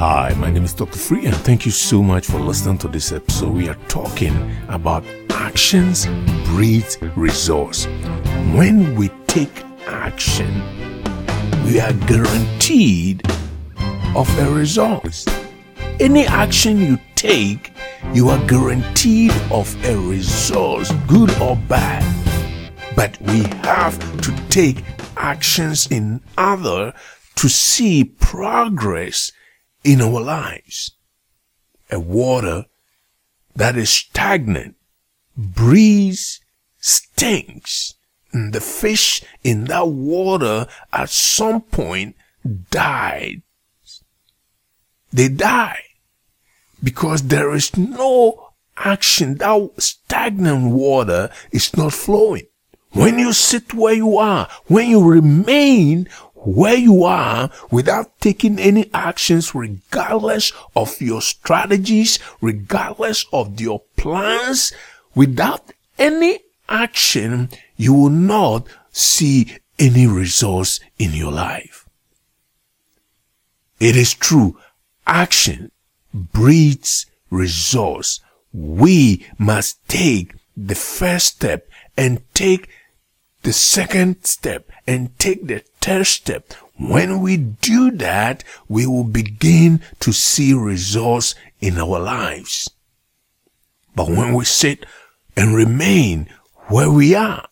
Hi, my name is Dr. Free, and thank you so much for listening to this episode. We are talking about actions breed results. When we take action, we are guaranteed of a result. Any action you take, you are guaranteed of a result, good or bad. But we have to take actions in order to see progress in our lives. A water that is stagnant, breathes, stinks, and the fish in that water at some point died. They die because there is no action. That stagnant water is not flowing. When you sit where you are, when you remain where you are without taking any actions regardless of your strategies, regardless of your plans, without any action, you will not see any results in your life. It is true. Action breeds results. We must take the first step and take the second step and take the third step. When we do that, we will begin to see results in our lives. But when we sit and remain where we are,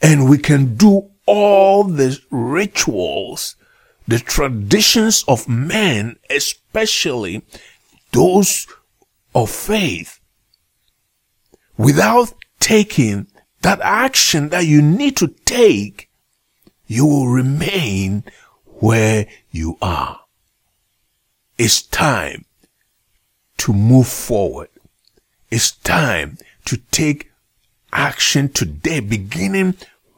and we can do all the rituals, the traditions of men, especially those of faith, without taking that action that you need to take, you will remain where you are. It's time to move forward. It's time to take action today, beginning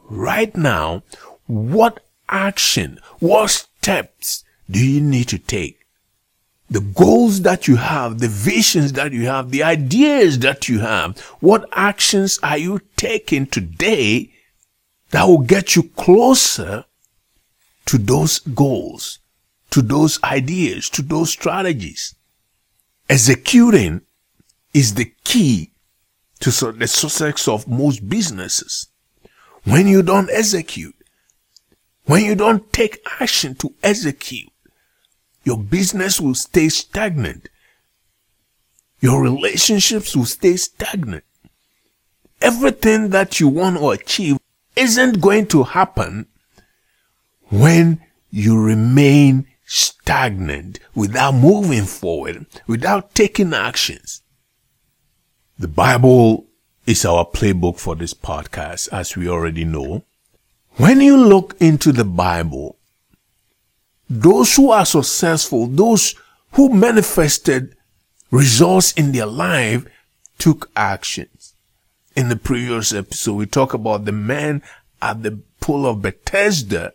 right now. What action, what steps do you need to take? the goals that you have, the visions that you have, the ideas that you have, what actions are you taking today that will get you closer to those goals, to those ideas, to those strategies? Executing is the key to the success of most businesses. When you don't execute, when you don't take action to execute, your business will stay stagnant. Your relationships will stay stagnant. Everything that you want to achieve isn't going to happen when you remain stagnant without moving forward, without taking actions. The Bible is our playbook for this podcast, as we already know. When you look into the Bible, those who are successful, those who manifested results in their life took actions. In the previous episode, we talked about the man at the pool of Bethesda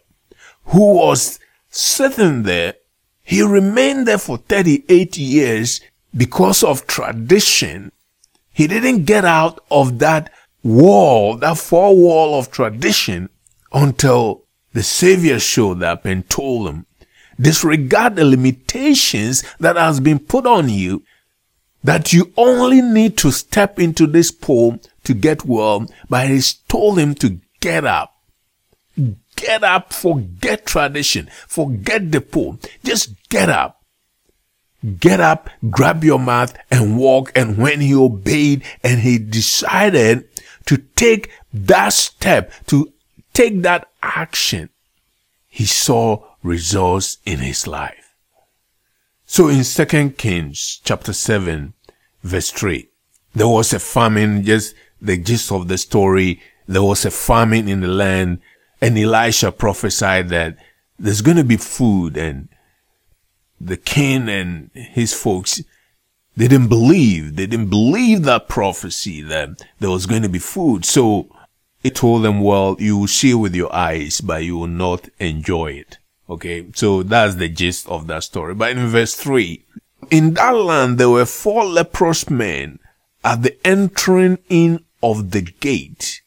who was sitting there. He remained there for 38 years because of tradition. He didn't get out of that wall, that four wall of tradition until the Savior showed up and told him, disregard the limitations that has been put on you that you only need to step into this pool to get well, but he's told him to get up. Get up, forget tradition, forget the pool. Just get up. Get up, grab your mat and walk. And when he obeyed and he decided to take that step, to take that action, he saw results in his life. So in 2 Kings chapter 7 verse 3, there was a famine, just the gist of the story. There was a famine in the land and Elisha prophesied that there's going to be food and the king and his folks they didn't believe. They didn't believe that prophecy that there was going to be food. So he told them, well, you will see with your eyes, but you will not enjoy it. Okay. So that's the gist of that story. But in verse three, in that land, there were four leprous men at the entering in of the gate.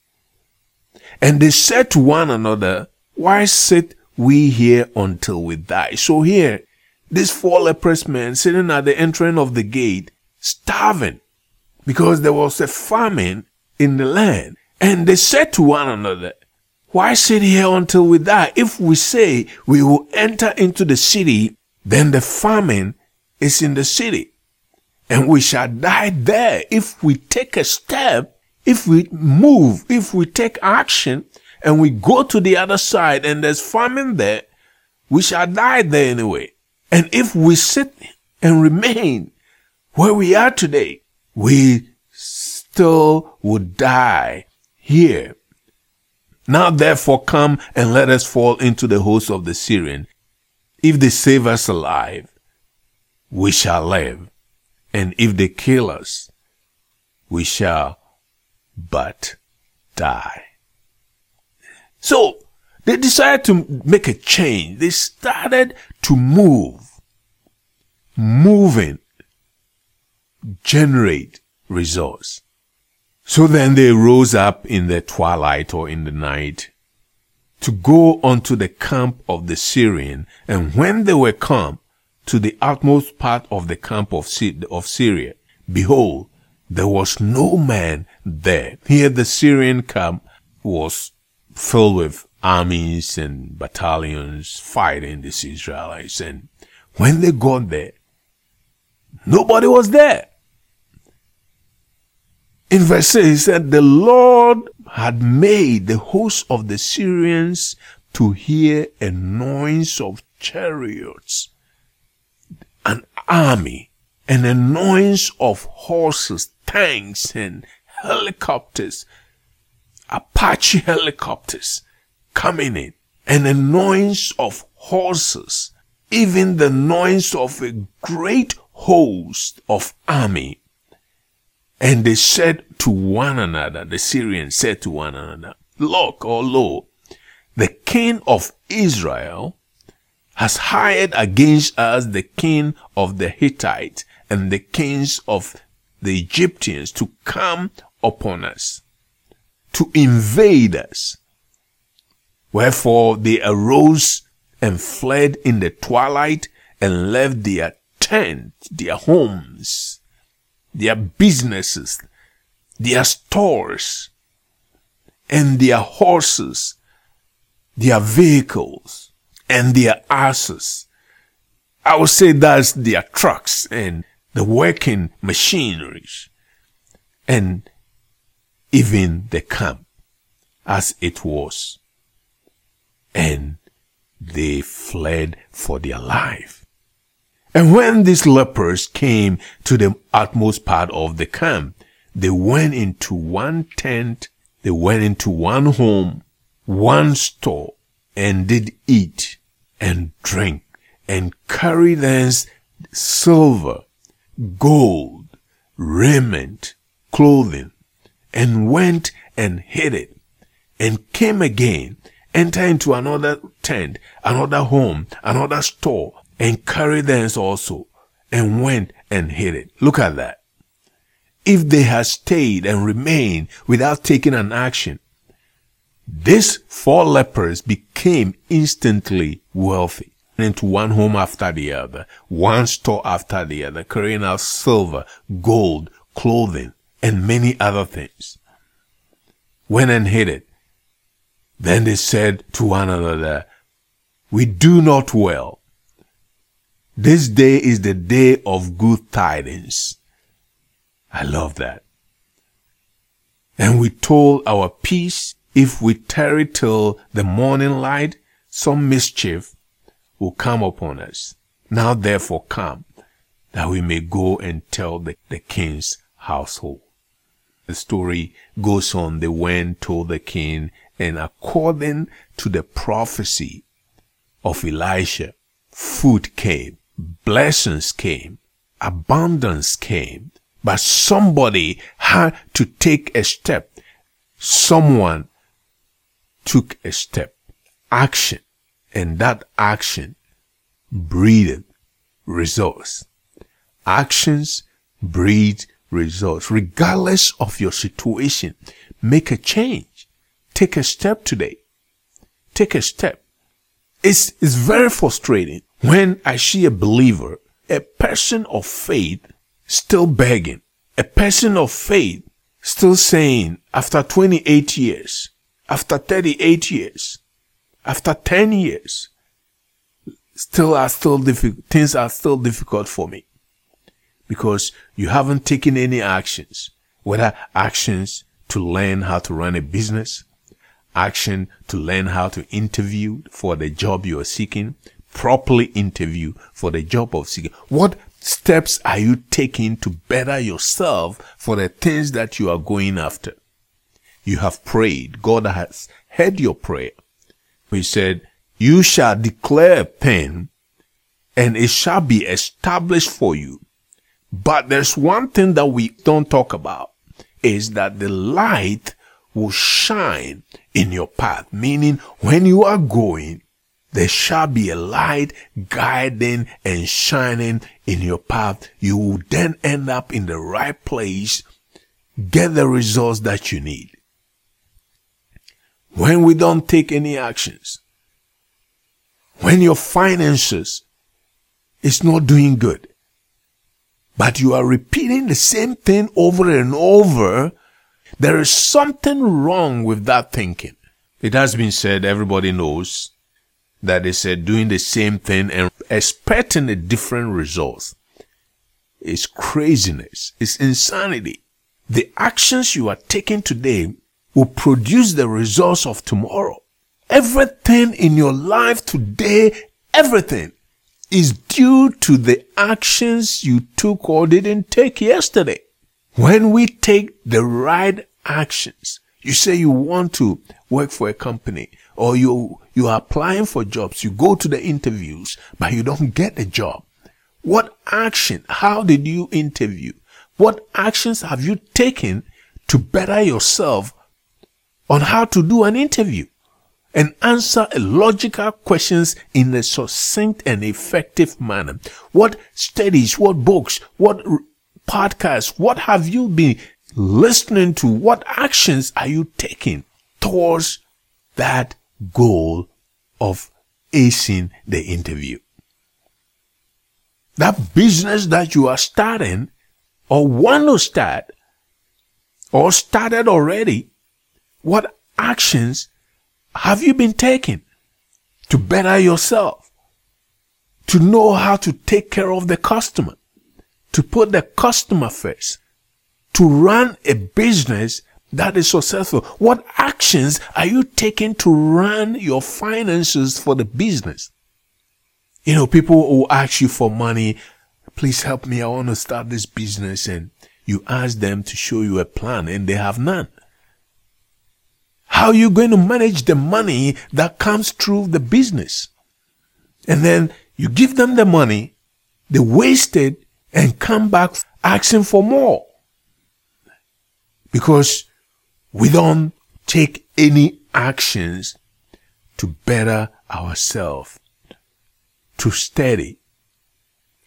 And they said to one another, why sit we here until we die? So here, these four leprous men sitting at the entering of the gate, starving because there was a famine in the land. And they said to one another, why sit here until we die? If we say we will enter into the city, then the famine is in the city and we shall die there if we take a step, if we move, if we take action and we go to the other side and there's famine there, we shall die there anyway. And if we sit and remain where we are today, we still would die here. Now therefore come and let us fall into the host of the Syrian. If they save us alive, we shall live. And if they kill us, we shall but die. So they decided to make a change. They started to move. Moving generate results. So then they rose up in the twilight or in the night to go unto the camp of the Syrian. And when they were come to the utmost part of the camp of, of Syria, behold, there was no man there. Here the Syrian camp was filled with armies and battalions fighting these Israelites. And when they got there, nobody was there. In verse 6, he said, The Lord had made the host of the Syrians to hear a noise of chariots, an army, and a noise of horses, tanks, and helicopters, Apache helicopters coming in, and a noise of horses, even the noise of a great host of army. And they said to one another, the Syrians said to one another, Look, or lo, the king of Israel has hired against us the king of the Hittites and the kings of the Egyptians to come upon us, to invade us. Wherefore they arose and fled in the twilight and left their tent, their homes, their businesses, their stores, and their horses, their vehicles, and their asses. I would say that's their trucks and the working machineries, and even the camp as it was. And they fled for their life. And when these lepers came to the utmost part of the camp, they went into one tent, they went into one home, one store, and did eat and drink and carry thence silver, gold, raiment, clothing, and went and hid it, and came again, enter into another tent, another home, another store, and carried thence also and went and hid it. Look at that. If they had stayed and remained without taking an action, these four lepers became instantly wealthy into one home after the other, one store after the other, carrying out silver, gold, clothing, and many other things. Went and hid it. Then they said to one another, We do not well this day is the day of good tidings. I love that. And we told our peace if we tarry till the morning light, some mischief will come upon us. Now therefore come, that we may go and tell the, the king's household. The story goes on. They went, told the king, and according to the prophecy of Elisha, food came blessings came, abundance came, but somebody had to take a step. Someone took a step, action, and that action breeded results. Actions breed results. Regardless of your situation, make a change. Take a step today. Take a step. It's, it's very frustrating When I see a believer, a person of faith, still begging, a person of faith, still saying, after 28 years, after 38 years, after 10 years, still are still difficult, things are still difficult for me. Because you haven't taken any actions, whether actions to learn how to run a business, action to learn how to interview for the job you are seeking, properly interview for the job of seeking. What steps are you taking to better yourself for the things that you are going after? You have prayed. God has heard your prayer. He said, you shall declare thing and it shall be established for you. But there's one thing that we don't talk about is that the light will shine in your path. Meaning when you are going, there shall be a light guiding and shining in your path. You will then end up in the right place, get the results that you need. When we don't take any actions, when your finances is not doing good, but you are repeating the same thing over and over, there is something wrong with that thinking. It has been said, everybody knows, that they said doing the same thing and expecting a different result is craziness. It's insanity. The actions you are taking today will produce the results of tomorrow. Everything in your life today, everything is due to the actions you took or didn't take yesterday. When we take the right actions, you say you want to work for a company or you, you are applying for jobs, you go to the interviews, but you don't get the job. What action? How did you interview? What actions have you taken to better yourself on how to do an interview and answer logical questions in a succinct and effective manner? What studies, what books, what podcasts, what have you been listening to? What actions are you taking towards that goal of acing the interview? That business that you are starting or want to start or started already, what actions have you been taking to better yourself? To know how to take care of the customer, to put the customer first, to run a business that is successful? What actions are you taking to run your finances for the business? You know, people will ask you for money. Please help me. I want to start this business. And you ask them to show you a plan and they have none. How are you going to manage the money that comes through the business? And then you give them the money, they waste it and come back asking for more. Because we don't take any actions to better ourselves, to study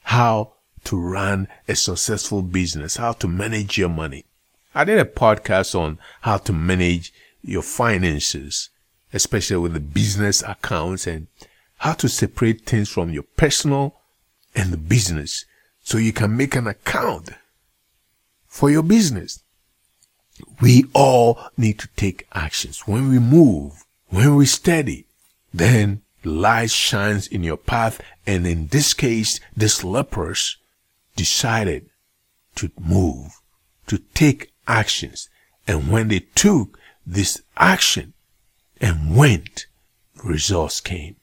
how to run a successful business, how to manage your money. I did a podcast on how to manage your finances, especially with the business accounts and how to separate things from your personal and the business so you can make an account for your business. We all need to take actions. When we move, when we study, then light shines in your path. And in this case, these lepers decided to move, to take actions. And when they took this action and went, results came.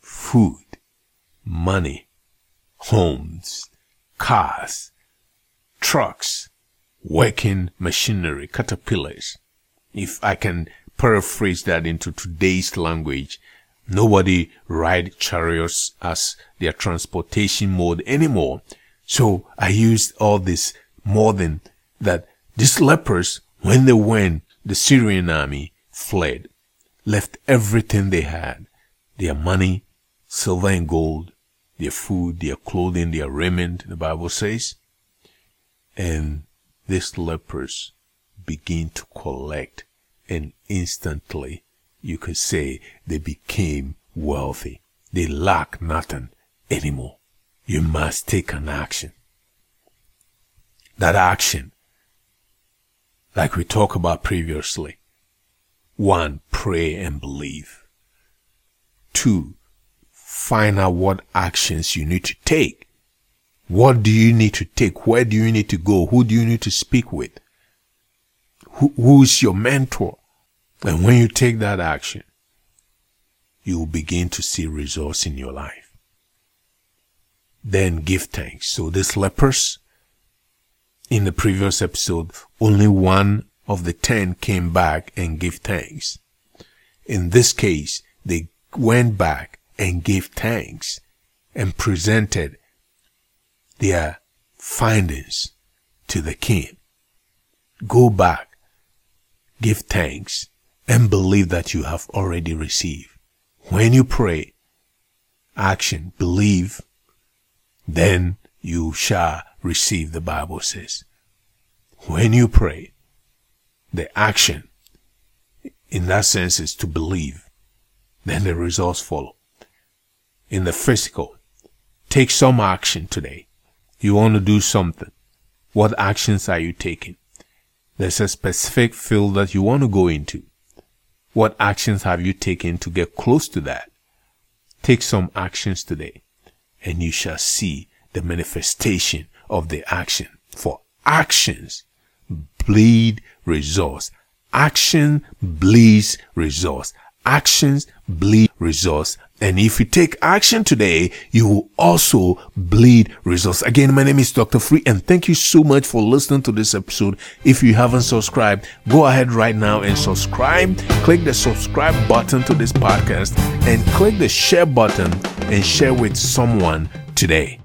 Food, money, homes, cars, trucks, working machinery, caterpillars. If I can paraphrase that into today's language, nobody ride chariots as their transportation mode anymore. So I used all this more than that these lepers, when they went, the Syrian army fled, left everything they had, their money, silver and gold, their food, their clothing, their raiment, the Bible says, and these lepers begin to collect and instantly you could say they became wealthy. they lack nothing anymore. You must take an action. That action, like we talked about previously, one, pray and believe. Two, find out what actions you need to take. What do you need to take? Where do you need to go? Who do you need to speak with? Who, who's your mentor? And when you take that action, you will begin to see results in your life. Then give thanks. So these lepers, in the previous episode, only one of the ten came back and gave thanks. In this case, they went back and gave thanks and presented their findings to the king. Go back, give thanks, and believe that you have already received. When you pray, action, believe, then you shall receive, the Bible says. When you pray, the action, in that sense, is to believe. Then the results follow. In the physical, take some action today. You want to do something. What actions are you taking? There's a specific field that you want to go into. What actions have you taken to get close to that? Take some actions today and you shall see the manifestation of the action. For actions bleed results. Action bleeds results. Actions bleed results. And if you take action today, you will also bleed results. Again, my name is Dr. Free and thank you so much for listening to this episode. If you haven't subscribed, go ahead right now and subscribe. Click the subscribe button to this podcast and click the share button and share with someone today.